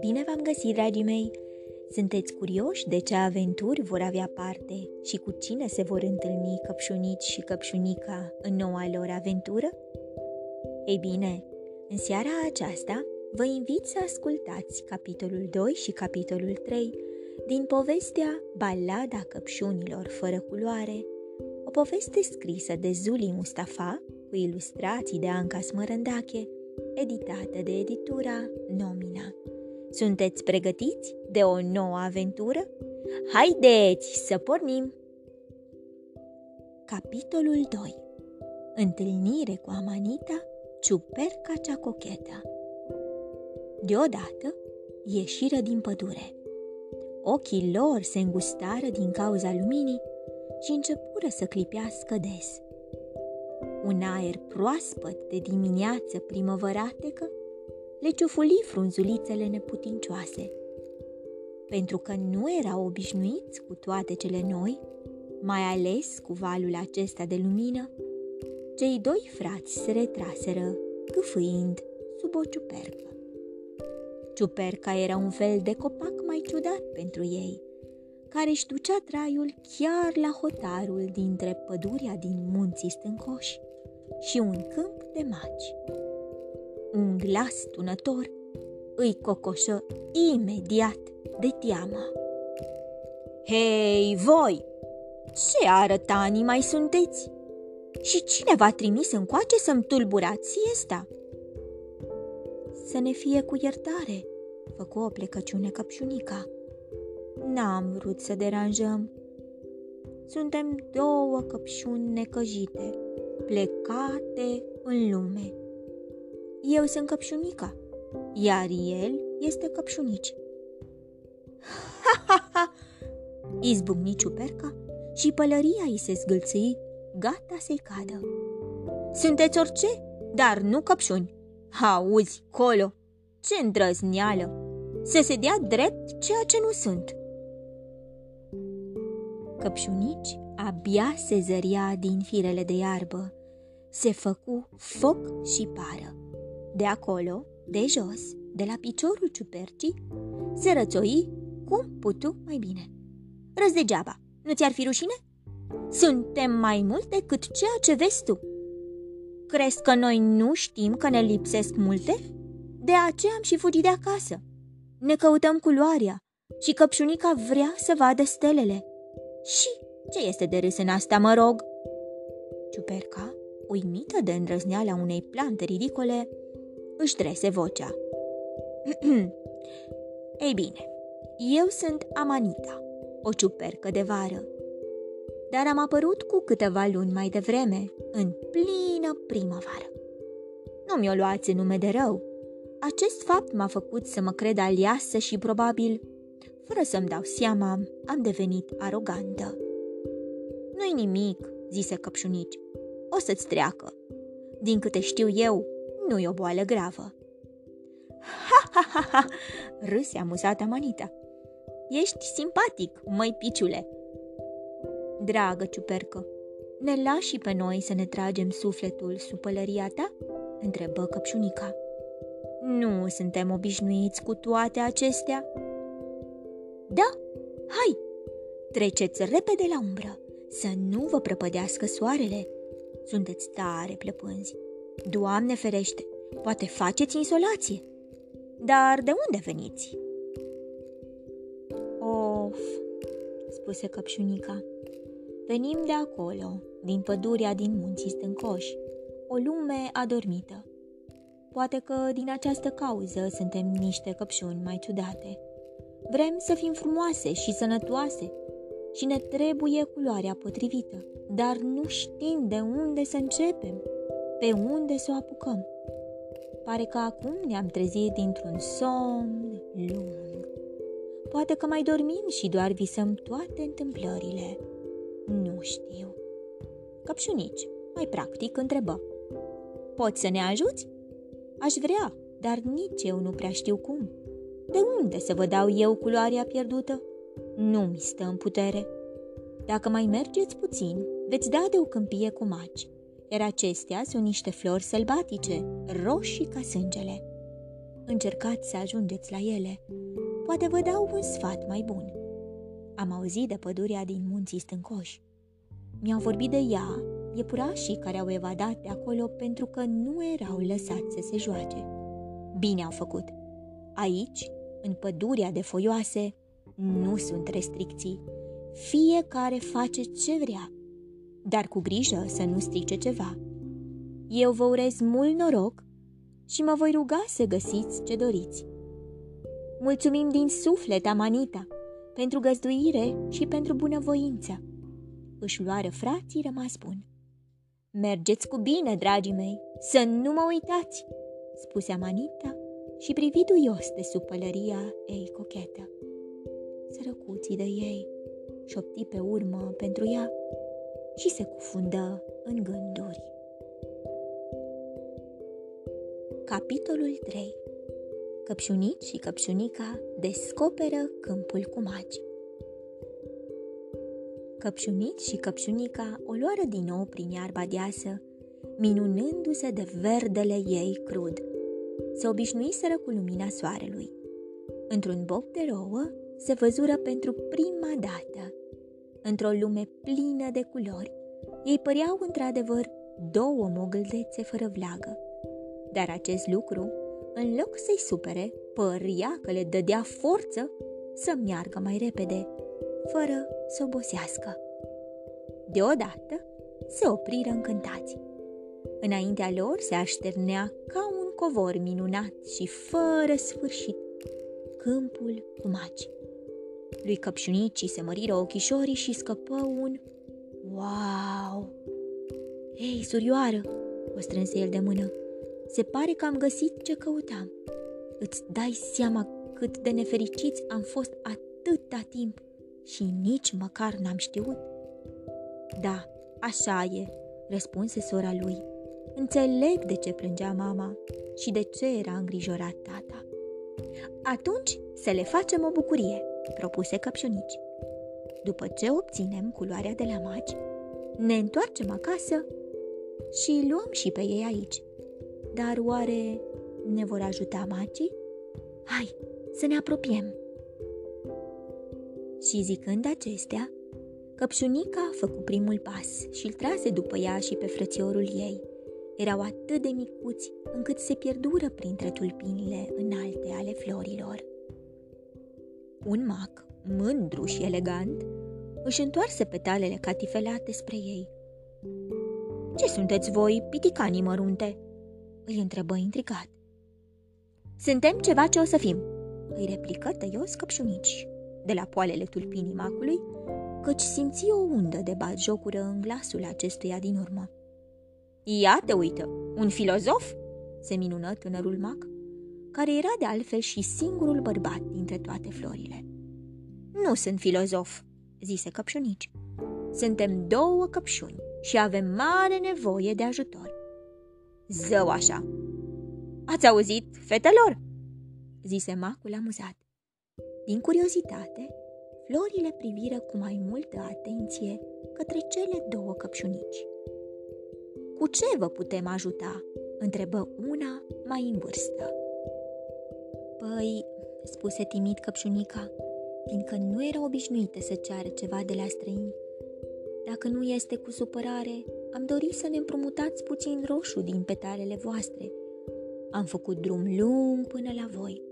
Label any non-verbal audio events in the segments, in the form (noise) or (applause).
Bine v-am găsit, dragii mei! Sunteți curioși de ce aventuri vor avea parte și cu cine se vor întâlni căpșunici și căpșunica în noua lor aventură? Ei bine, în seara aceasta vă invit să ascultați capitolul 2 și capitolul 3 din povestea Balada căpșunilor fără culoare, o poveste scrisă de Zuli Mustafa cu ilustrații de Anca Smărândache, editată de editura Nomina. Sunteți pregătiți de o nouă aventură? Haideți să pornim! Capitolul 2 Întâlnire cu Amanita, ciuperca cea cochetă Deodată ieșiră din pădure. Ochii lor se îngustară din cauza luminii și începură să clipească des. Un aer proaspăt de dimineață primăvăratecă le ciufuli frunzulițele neputincioase. Pentru că nu erau obișnuiți cu toate cele noi, mai ales cu valul acesta de lumină, cei doi frați se retraseră, câfâind sub o ciupercă. Ciuperca era un fel de copac mai ciudat pentru ei, care își ducea traiul chiar la hotarul dintre pădurea din munții stâncoși și un câmp de maci un glas tunător îi cocoșă imediat de teamă. Hei, voi! Ce arătanii mai sunteți? Și cine v-a trimis încoace să-mi tulburați siesta? Să ne fie cu iertare, făcu o plecăciune căpșunica. N-am vrut să deranjăm. Suntem două căpșuni necăjite, plecate în lume eu sunt căpșunica, iar el este căpșunici. (laughs) Ha, ha, ha! Izbucni ciuperca și pălăria îi se zgâlțâi, gata să-i cadă. Sunteți orice, dar nu căpșuni. Auzi, colo, ce îndrăzneală! Să se dea drept ceea ce nu sunt. Căpșunici abia se zăria din firele de iarbă. Se făcu foc și pară. De acolo, de jos, de la piciorul ciupercii, se rățoi cum putu mai bine. Răz degeaba, nu ți-ar fi rușine? Suntem mai mult decât ceea ce vezi tu. Crezi că noi nu știm că ne lipsesc multe? De aceea am și fugit de acasă. Ne căutăm culoarea și căpșunica vrea să vadă stelele. Și ce este de râs în asta, mă rog? Ciuperca, uimită de îndrăzneala unei plante ridicole, își trese vocea. (clears throat) Ei bine, eu sunt Amanita, o ciupercă de vară, dar am apărut cu câteva luni mai devreme, în plină primăvară. Nu mi-o luați în nume de rău. Acest fapt m-a făcut să mă cred aliasă și probabil, fără să-mi dau seama, am devenit arogantă. Nu-i nimic, zise căpșunici. O să-ți treacă. Din câte știu eu, nu e o boală gravă. Ha, ha, ha, ha! râse amuzată Manita. Ești simpatic, măi piciule! Dragă ciupercă, ne lași și pe noi să ne tragem sufletul sub pălăria ta? întrebă căpșunica. Nu suntem obișnuiți cu toate acestea. Da, hai, treceți repede la umbră, să nu vă prăpădească soarele. Sunteți tare plăpânzi. Doamne ferește, poate faceți insolație. Dar de unde veniți? Of, spuse căpșunica. Venim de acolo, din pădurea din munții stâncoși, o lume adormită. Poate că din această cauză suntem niște căpșuni mai ciudate. Vrem să fim frumoase și sănătoase și ne trebuie culoarea potrivită, dar nu știm de unde să începem pe unde să o apucăm. Pare că acum ne-am trezit dintr-un somn lung. Poate că mai dormim și doar visăm toate întâmplările. Nu știu. Căpșunici, mai practic, întrebă. Poți să ne ajuți? Aș vrea, dar nici eu nu prea știu cum. De unde să vă dau eu culoarea pierdută? Nu mi stă în putere. Dacă mai mergeți puțin, veți da de o câmpie cu maci iar acestea sunt niște flori sălbatice, roșii ca sângele. Încercați să ajungeți la ele. Poate vă dau un sfat mai bun. Am auzit de pădurea din munții stâncoși. Mi-au vorbit de ea iepurașii care au evadat de acolo pentru că nu erau lăsați să se joace. Bine au făcut. Aici, în pădurea de foioase, nu sunt restricții. Fiecare face ce vrea, dar cu grijă să nu strice ceva. Eu vă urez mult noroc și mă voi ruga să găsiți ce doriți. Mulțumim din suflet, Amanita, pentru găzduire și pentru bunăvoință. Își luară frații rămas bun. Mergeți cu bine, dragii mei, să nu mă uitați, spuse Amanita și privi duios de sub pălăria ei cochetă. Sărăcuții de ei, șopti pe urmă pentru ea și se cufundă în gânduri. Capitolul 3 Căpșunici și căpșunica descoperă câmpul cu magi. Căpșunici și căpșunica o luară din nou prin iarba deasă, minunându-se de verdele ei crud. Se obișnuiseră cu lumina soarelui. Într-un boc de rouă se văzură pentru prima dată. Într-o lume plină de culori, ei păreau într-adevăr două mogâldețe fără vlagă. Dar acest lucru, în loc să-i supere, părea că le dădea forță să meargă mai repede, fără să obosească. Deodată se opriră încântați. Înaintea lor se așternea ca un covor minunat și fără sfârșit câmpul cu maci. Lui Căpșunicii se măriră ochișorii și scăpă un Wow! Ei, surioară, o strânse el de mână, se pare că am găsit ce căutam. Îți dai seama cât de nefericiți am fost atâta timp și nici măcar n-am știut? Da, așa e, răspunse sora lui. Înțeleg de ce plângea mama și de ce era îngrijorat tata. Atunci să le facem o bucurie, propuse căpșunici. După ce obținem culoarea de la magi, ne întoarcem acasă și luăm și pe ei aici. Dar oare ne vor ajuta magii? Hai, să ne apropiem! Și zicând acestea, căpșunica a făcut primul pas și îl trase după ea și pe frățiorul ei. Erau atât de micuți încât se pierdură printre tulpinile înalte ale florilor. Un mac, mândru și elegant, își întoarse petalele catifelate spre ei. Ce sunteți voi, piticanii mărunte?" îi întrebă intrigat. Suntem ceva ce o să fim," îi replică tăios căpșunici de la poalele tulpinii macului, căci simți o undă de jocură în glasul acestuia din urmă. Ia te uită, un filozof?" se minună tânărul mac, care era de altfel și singurul bărbat dintre toate florile. Nu sunt filozof," zise căpșunici. Suntem două căpșuni și avem mare nevoie de ajutor. Zău așa! Ați auzit, fetelor? zise macul amuzat. Din curiozitate, florile priviră cu mai multă atenție către cele două căpșunici. Cu ce vă putem ajuta?" întrebă una mai în vârstă. Păi, spuse timid căpșunica, fiindcă nu era obișnuită să ceară ceva de la străini. Dacă nu este cu supărare, am dorit să ne împrumutați puțin roșu din petalele voastre. Am făcut drum lung până la voi.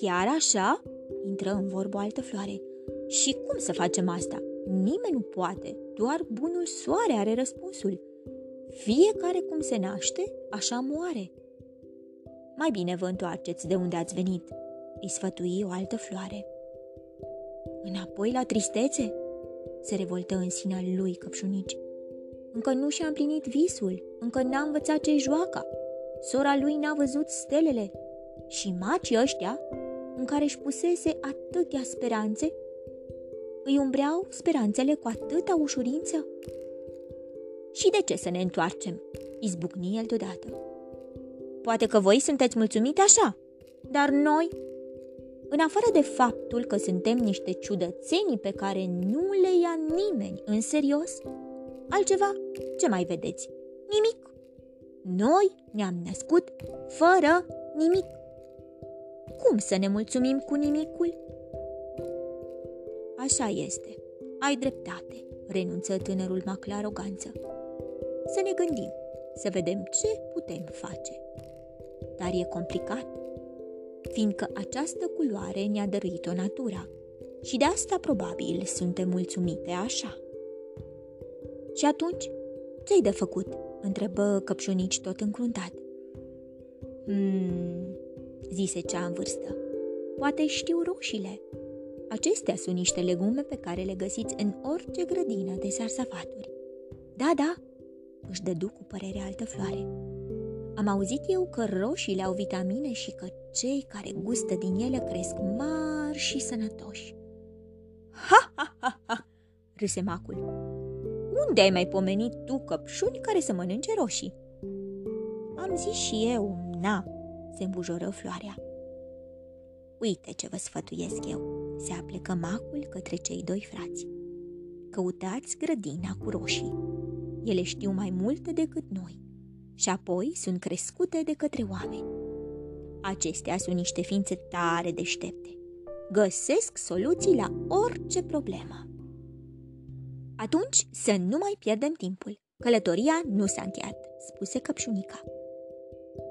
Chiar așa? Intră în vorbă o altă floare. Și cum să facem asta? Nimeni nu poate, doar bunul soare are răspunsul. Fiecare cum se naște, așa moare. Mai bine vă întoarceți de unde ați venit, îi sfătui o altă floare. Înapoi la tristețe? Se revoltă în sinea lui căpșunici. Încă nu și-a împlinit visul, încă n-a învățat ce-i joaca. Sora lui n-a văzut stelele. Și macii ăștia în care își pusese atâtea speranțe, îi umbreau speranțele cu atâta ușurință? Și de ce să ne întoarcem? Izbucni el deodată. Poate că voi sunteți mulțumite așa, dar noi, în afară de faptul că suntem niște ciudățenii pe care nu le ia nimeni în serios, altceva ce mai vedeți? nimic. Noi ne-am născut fără nimic. Cum să ne mulțumim cu nimicul? Așa este, ai dreptate, renunță tânărul mac la aroganță. Să ne gândim, să vedem ce putem face. Dar e complicat, fiindcă această culoare ne-a dăruit-o natura și de asta probabil suntem mulțumite așa. Și atunci, ce-ai de făcut? întrebă căpșunici tot încruntat. Hmm, zise cea în vârstă. Poate știu roșiile. Acestea sunt niște legume pe care le găsiți în orice grădină de sarsafaturi. Da, da, își dădu cu părere altă floare. Am auzit eu că roșiile au vitamine și că cei care gustă din ele cresc mari și sănătoși. Ha, ha, ha, ha, râse macul. Unde ai mai pomenit tu căpșuni care să mănânce roșii? Am zis și eu, na, se îmbujoră floarea. Uite ce vă sfătuiesc eu, se aplecă macul către cei doi frați. Căutați grădina cu roșii. Ele știu mai multe decât noi și apoi sunt crescute de către oameni. Acestea sunt niște ființe tare deștepte. Găsesc soluții la orice problemă. Atunci să nu mai pierdem timpul. Călătoria nu s-a încheiat, spuse căpșunica.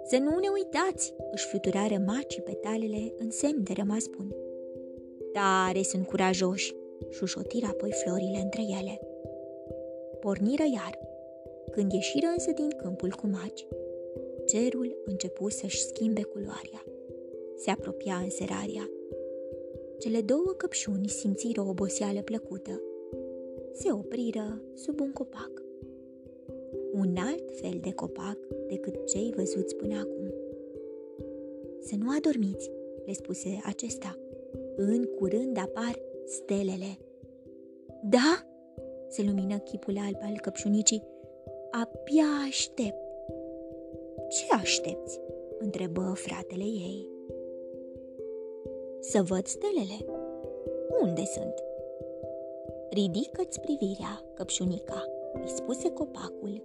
Să nu ne uitați, își fluturară macii petalele în semn de rămas bun. Tare sunt curajoși, șușotiră apoi florile între ele. Porniră iar. Când ieșiră însă din câmpul cu maci, cerul începu să-și schimbe culoarea. Se apropia înserarea. Cele două căpșuni simțiră o oboseală plăcută. Se opriră sub un copac un alt fel de copac decât cei văzuți până acum. Să nu adormiți, le spuse acesta. În curând apar stelele. Da? Se lumină chipul alb al căpșunicii. Abia aștept. Ce aștepți? întrebă fratele ei. Să văd stelele. Unde sunt? Ridică-ți privirea, căpșunica, îi spuse copacul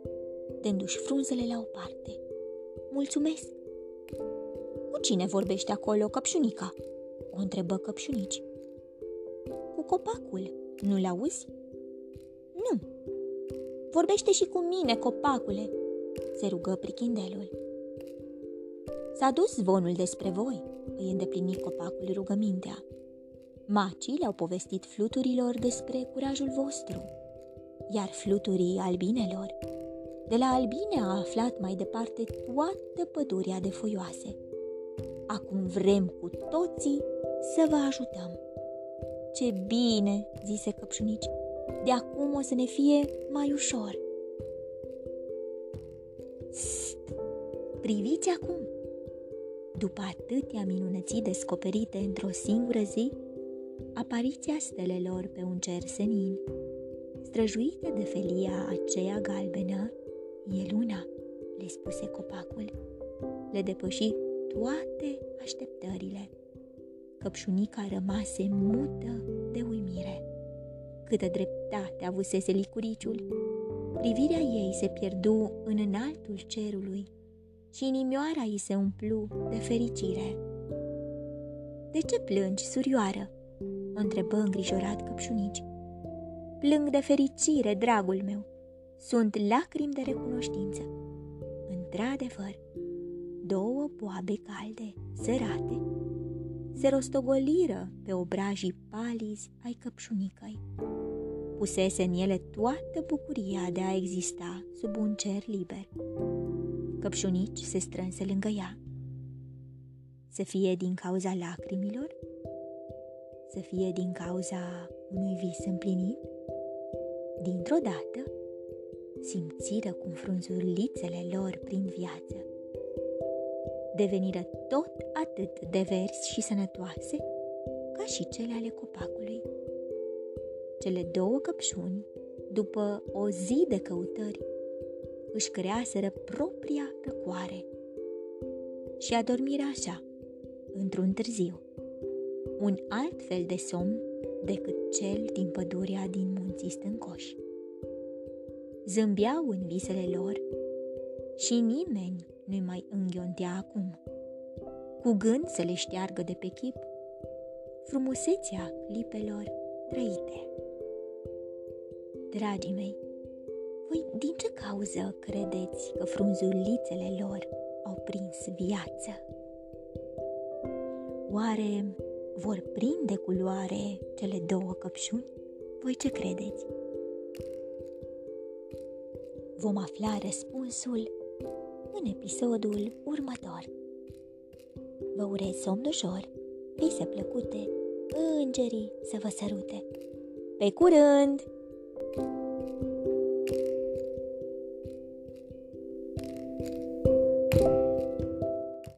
dându-și frunzele la o parte. Mulțumesc! Cu cine vorbește acolo, căpșunica? O întrebă căpșunici. Cu copacul, nu-l auzi? Nu. Vorbește și cu mine, copacule, se rugă prichindelul. S-a dus zvonul despre voi, îi îndeplini copacul rugămintea. Macii le-au povestit fluturilor despre curajul vostru, iar fluturii albinelor de la albine a aflat mai departe toată pădurea de foioase. Acum vrem cu toții să vă ajutăm. Ce bine, zise căpșunici, de acum o să ne fie mai ușor. Sst, priviți acum! După atâtea minunății descoperite într-o singură zi, apariția stelelor pe un cer senin, străjuită de felia aceea galbenă, E luna, le spuse copacul. Le depăși toate așteptările. Căpșunica rămase mută de uimire. Câtă dreptate avusese licuriciul! Privirea ei se pierdu în înaltul cerului și inimioara ei se umplu de fericire. De ce plângi, surioară?" o întrebă îngrijorat căpșunici. Plâng de fericire, dragul meu, sunt lacrimi de recunoștință. Într-adevăr, două boabe calde, sărate, se rostogoliră pe obrajii palizi ai căpșunicăi. Pusese în ele toată bucuria de a exista sub un cer liber. Căpșunici se strânse lângă ea. Să fie din cauza lacrimilor? Să fie din cauza unui vis împlinit? Dintr-o dată, simțiră cum frunzulițele lor prin viață. Deveniră tot atât de verzi și sănătoase ca și cele ale copacului. Cele două căpșuni, după o zi de căutări, își creaseră propria răcoare și adormiră așa, într-un târziu, un alt fel de somn decât cel din pădurea din munții stâncoși zâmbeau în visele lor și nimeni nu-i mai înghiontea acum. Cu gând să le șteargă de pe chip frumusețea clipelor trăite. Dragii mei, voi din ce cauză credeți că frunzulițele lor au prins viață? Oare vor prinde culoare cele două căpșuni? Voi ce credeți? Vom afla răspunsul în episodul următor. Vă urez somn ușor, vise plăcute, îngerii să vă sărute. Pe curând! thank you